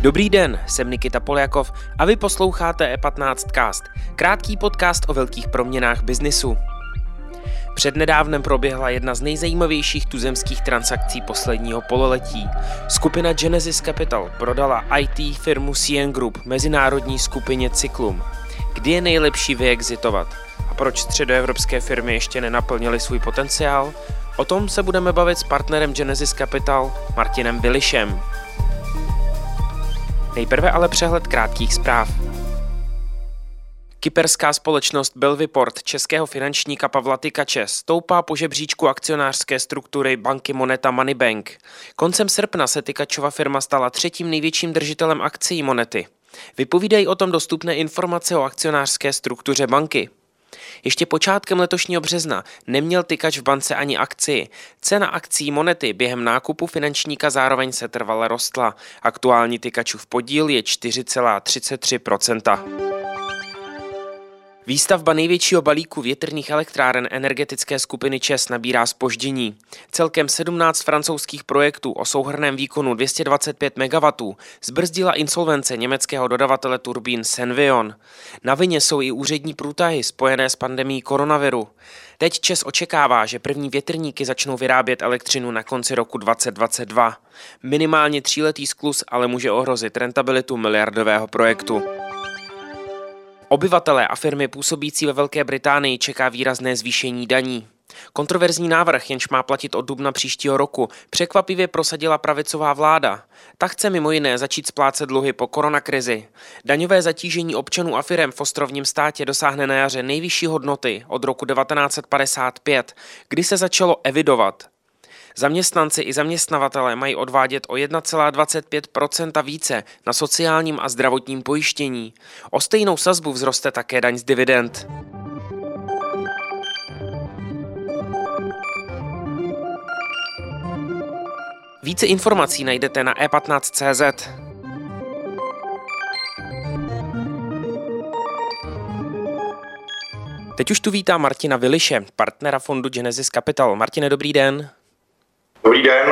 Dobrý den, jsem Nikita Poljakov a vy posloucháte E15 Cast, krátký podcast o velkých proměnách biznisu. Přednedávnem proběhla jedna z nejzajímavějších tuzemských transakcí posledního pololetí. Skupina Genesis Capital prodala IT firmu CN Group mezinárodní skupině Cyklum. Kdy je nejlepší vyexitovat? A proč středoevropské firmy ještě nenaplnily svůj potenciál? O tom se budeme bavit s partnerem Genesis Capital Martinem Bilišem. Nejprve ale přehled krátkých zpráv. Kyperská společnost Belviport českého finančníka Pavla Tykače stoupá po žebříčku akcionářské struktury banky Moneta Moneybank. Koncem srpna se Tykačova firma stala třetím největším držitelem akcí Monety. Vypovídají o tom dostupné informace o akcionářské struktuře banky. Ještě počátkem letošního března neměl tykač v bance ani akci. Cena akcí monety během nákupu finančníka zároveň se trvale rostla. Aktuální tykačův podíl je 4,33%. Výstavba největšího balíku větrných elektráren energetické skupiny ČES nabírá spoždění. Celkem 17 francouzských projektů o souhrném výkonu 225 MW zbrzdila insolvence německého dodavatele turbín Senvion. Na vině jsou i úřední průtahy spojené s pandemí koronaviru. Teď ČES očekává, že první větrníky začnou vyrábět elektřinu na konci roku 2022. Minimálně tříletý sklus ale může ohrozit rentabilitu miliardového projektu. Obyvatelé a firmy působící ve Velké Británii čeká výrazné zvýšení daní. Kontroverzní návrh, jenž má platit od dubna příštího roku, překvapivě prosadila pravicová vláda. Ta chce mimo jiné začít splácet dluhy po koronakrizi. Daňové zatížení občanů a firem v ostrovním státě dosáhne na jaře nejvyšší hodnoty od roku 1955, kdy se začalo evidovat. Zaměstnanci i zaměstnavatelé mají odvádět o 1,25% více na sociálním a zdravotním pojištění. O stejnou sazbu vzroste také daň z dividend. Více informací najdete na e15.cz. Teď už tu vítá Martina Viliše, partnera fondu Genesis Capital. Martine, dobrý den. Dobrý den.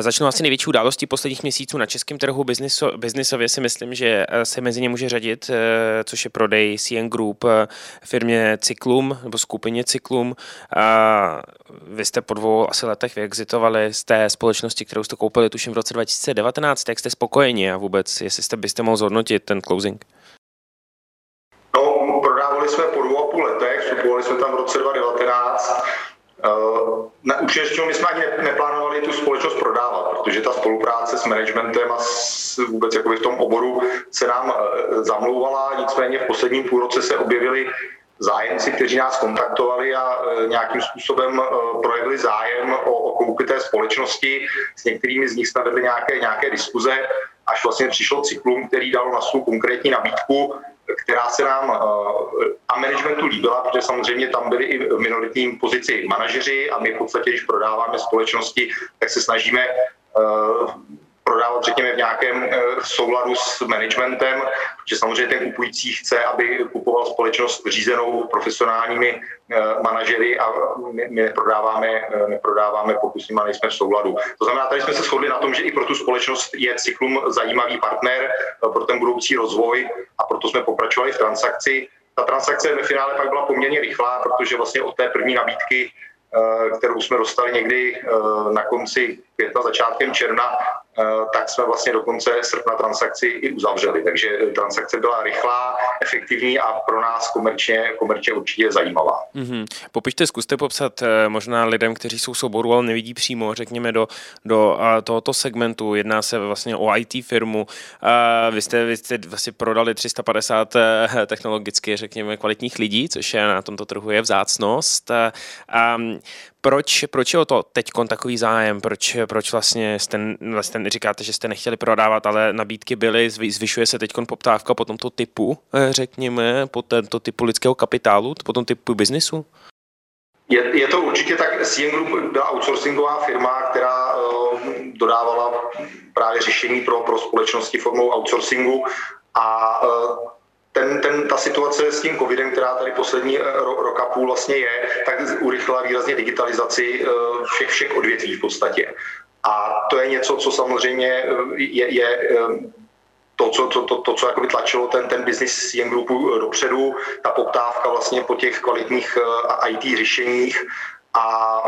Začnu asi největší událostí posledních měsíců na českém trhu bizniso, biznisově si myslím, že eh, se mezi ně může řadit, eh, což je prodej CN Group eh, firmě Cyklum nebo skupině Cyklum. Vy jste po dvou asi letech vyexitovali z té společnosti, kterou jste koupili tuším v roce 2019. Jak jste spokojeni a vůbec, jestli jste byste mohl zhodnotit ten closing? No, prodávali jsme po dvou a půl letech, vstupovali jsme tam v roce 2019 Eh, na účastního my jsme ani neplánovali tu společnost prodávat, protože ta spolupráce s managementem a s, vůbec jakoby v tom oboru se nám eh, zamlouvala, nicméně v posledním půlroce se objevili zájemci, kteří nás kontaktovali a eh, nějakým způsobem projevili zájem o, o koupy té společnosti. S některými z nich jsme vedli nějaké, nějaké diskuze, až vlastně přišlo cyklum, který dal na svou konkrétní nabídku která se nám eh, a managementu líbila, protože samozřejmě tam byli i v minoritním pozici manažeři a my v podstatě, když prodáváme společnosti, tak se snažíme eh, řekněme, v nějakém eh, souladu s managementem, protože samozřejmě ten kupující chce, aby kupoval společnost řízenou profesionálními manažery a my, neprodáváme, neprodáváme pokud s nimi nejsme v souladu. To znamená, tady jsme se shodli na tom, že i pro tu společnost je cyklum zajímavý partner pro ten budoucí rozvoj a proto jsme pokračovali v transakci. Ta transakce ve finále pak byla poměrně rychlá, protože vlastně od té první nabídky, eh, kterou jsme dostali někdy eh, na konci května, začátkem června, Eh, tak jsme vlastně do konce srpna transakci i uzavřeli. Takže transakce byla rychlá, efektivní a pro nás komerčně, komerčně určitě zajímavá. Mm-hmm. Popište, zkuste popsat eh, možná lidem, kteří jsou souboru, ale nevidí přímo, řekněme, do, do tohoto segmentu. Jedná se vlastně o IT firmu. Vy jste, vy jste vlastně prodali 350 eh, technologicky, řekněme, kvalitních lidí, což je na tomto trhu je vzácnost. Proč, proč je o to teď takový zájem? Proč, proč vlastně jste, vlastně říkáte, že jste nechtěli prodávat, ale nabídky byly, zvyšuje se teď poptávka po tomto typu, eh, řekněme, po tento typu lidského kapitálu, po tom typu biznisu? Je, je to určitě tak. CM Group byla outsourcingová firma, která uh, dodávala právě řešení pro, pro společnosti formou outsourcingu a uh, ten, ten, ta situace s tím covidem, která tady poslední ro, rok a půl vlastně je, tak urychlila výrazně digitalizaci všech, všech odvětví v podstatě. A to je něco, co samozřejmě je, je to, co, to, to, to, co jakoby tlačilo ten, ten business Young Groupu dopředu, ta poptávka vlastně po těch kvalitních IT řešeních a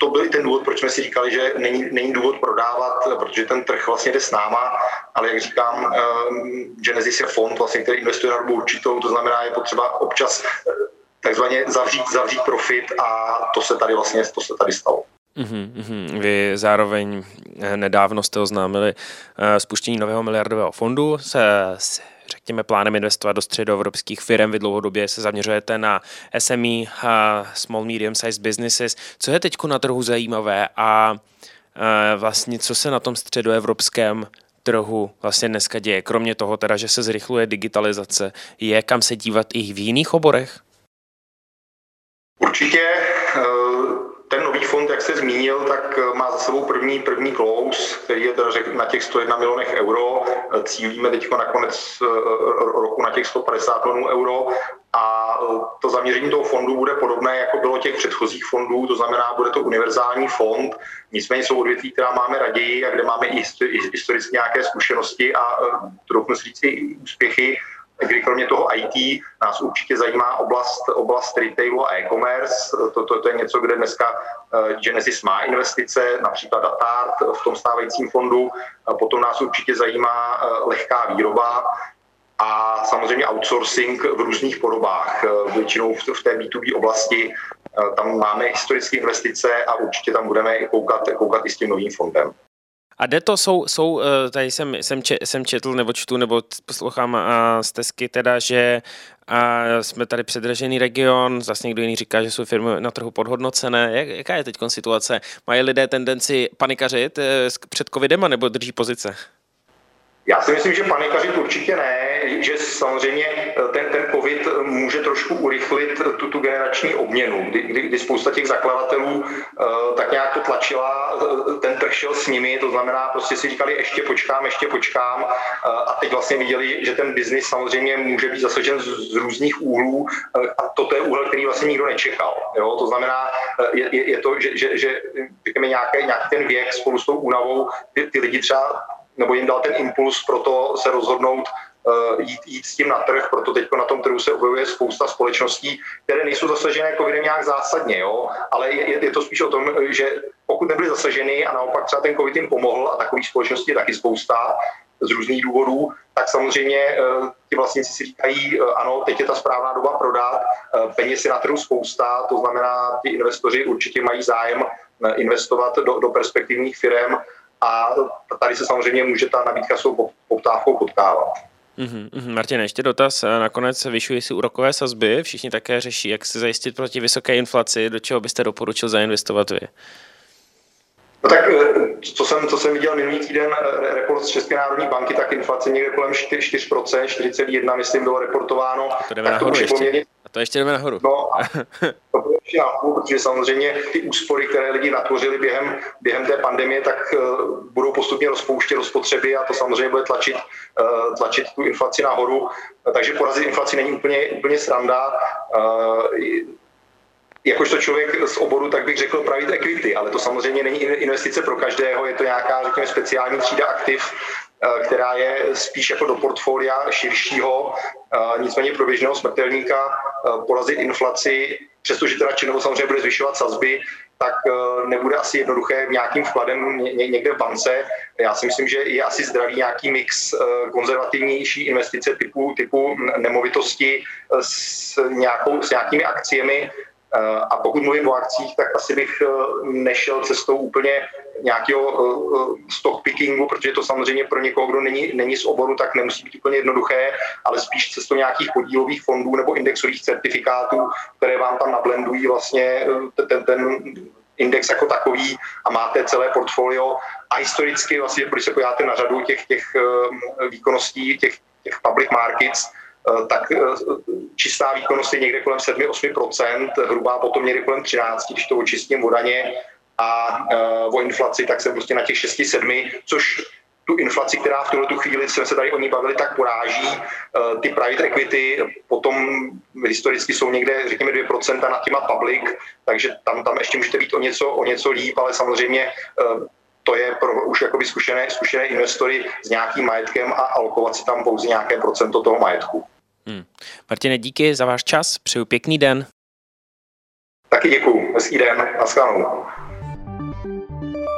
to byl i ten důvod, proč jsme si říkali, že není, není důvod prodávat, protože ten trh vlastně jde s náma, ale jak říkám, Genesis je fond, vlastně, který investuje na dobu určitou, to znamená, je potřeba občas eh, takzvaně zavřít, zavřít profit a to se tady vlastně to se tady stalo. Mm-hmm. Vy zároveň eh, nedávno jste oznámili eh, spuštění nového miliardového fondu se s řekněme, plánem investovat do středoevropských firm. Vy dlouhodobě se zaměřujete na SME, Small Medium Size Businesses. Co je teď na trhu zajímavé a vlastně co se na tom středoevropském trhu vlastně dneska děje? Kromě toho teda, že se zrychluje digitalizace, je kam se dívat i v jiných oborech? Určitě ten nový fond, jak se zmínil, tak eh, má za sebou první, první close, který je na těch 101 milionech euro. Cílíme teď na konec eh, roku na těch 150 milionů euro. A eh, to zaměření toho fondu bude podobné, jako bylo těch předchozích fondů, to znamená, bude to univerzální fond, nicméně jsou odvětví, která máme raději a kde máme i historicky nějaké zkušenosti a trochu říct i úspěchy, kdy kromě toho IT nás určitě zajímá oblast, oblast retailu a e-commerce. To, to, to je něco, kde dneska eh, Genesis má investice, například Datart v tom stávajícím fondu. Potom nás určitě zajímá eh, lehká výroba, a samozřejmě outsourcing v různých podobách. Eh, většinou v té B2B oblasti tam máme historické investice a určitě tam budeme koukat, koukat i s tím novým fondem. A jde to, jsou, jsou eh, tady jsem, jsem, če, jsem četl nebo čtu nebo poslouchám a stezky teda, že a jsme tady předražený region, zase někdo jiný říká, že jsou firmy na trhu podhodnocené. Jak, jaká je teď situace? Mají lidé tendenci panikařit eh, před covidem nebo drží pozice? Já si myslím, že panikařit určitě ne, že samozřejmě eh, ten, ten COVID může trošku urychlit tu, tu generační obměnu, kdy, kdy, kdy spousta těch zakladatelů tak nějak to tlačila, ten trh šel s nimi, to znamená, prostě si říkali, ještě počkám, ještě počkám a teď vlastně viděli, že ten biznis samozřejmě může být zasažen z, z různých úhlů a toto je úhel, který vlastně nikdo nečekal. Jo? To znamená, je, je, je to, že, že, že řekněme, nějaký, nějaký ten věk spolu s tou únavou, ty, ty lidi třeba nebo jim dal ten impuls pro to se rozhodnout uh, jít, jít s tím na trh, proto teď na tom trhu se objevuje spousta společností, které nejsou zasažené covidem nějak zásadně, jo? ale je, je to spíš o tom, že pokud nebyly zasaženy a naopak třeba ten covid jim pomohl a takových společností je taky spousta z různých důvodů, tak samozřejmě uh, ty vlastníci si říkají, uh, ano, teď je ta správná doba prodat, peněz je na trhu spousta, to znamená, ty investoři určitě mají zájem investovat do, do perspektivních firm a tady se samozřejmě může ta nabídka s tou poptávkou potkávat. Mm-hmm. Martin, ještě dotaz. Nakonec vyšují si úrokové sazby. Všichni také řeší, jak se zajistit proti vysoké inflaci. Do čeho byste doporučil zainvestovat vy? No tak eh, co jsem, co jsem viděl minulý týden, eh, report z České národní banky, tak inflace někde kolem 4%, 4,1 myslím bylo reportováno. To jdeme tak nahoru ještě. A to ještě jdeme nahoru. No, to bude ještě nahoru, protože samozřejmě ty úspory, které lidi natvořili během, během té pandemie, tak uh, budou postupně rozpouštět do spotřeby a to samozřejmě bude tlačit, uh, tlačit tu inflaci nahoru. Takže porazit inflaci není úplně, úplně sranda. Uh, jakožto člověk z oboru, tak bych řekl private equity, ale to samozřejmě není investice pro každého, je to nějaká, řekněme, speciální třída aktiv, eh, která je spíš jako do portfolia širšího, eh, nicméně pro běžného smrtelníka eh, porazit inflaci, přestože teda činou samozřejmě bude zvyšovat sazby, tak nebude asi jednoduché nějakým vkladem někde v bance. Já si myslím, že je asi zdravý nějaký mix konzervativnější investice typu, typu nemovitosti s, nějakou, s nějakými akciemi, Eh, a pokud mluvím o akcích, tak asi bych eh, nešel cestou úplně nějakého eh, stockpickingu, protože to samozřejmě pro někoho, kdo není, není z oboru, tak nemusí být úplně jednoduché, ale spíš cestou nějakých podílových fondů nebo indexových certifikátů, které vám tam nablendují vlastně ten, ten index jako takový a máte celé portfolio. A historicky vlastně, když se podíváte na řadu těch, těch výkonností, těch, těch public markets, Eh, tak eh, čistá výkonnost je někde kolem 7-8%, hrubá potom někde kolem 13%, když to očistím o daně a eh, o inflaci, tak jsem prostě na těch 6-7, což tu inflaci, která v tuhle tu chvíli, jsme se tady o ní bavili, tak poráží. Ty private equity potom historicky jsou někde, řekněme, 2% nad těma public, takže tam, tam ještě můžete být o něco, o něco líp, ale samozřejmě to je pro už jakoby zkušené, zkušené investory s nějakým majetkem a alokovat si tam pouze nějaké procento toho majetku. Hmm. Martine, díky za váš čas, přeju pěkný den. Taky děkuju, hezký den, naschledanou.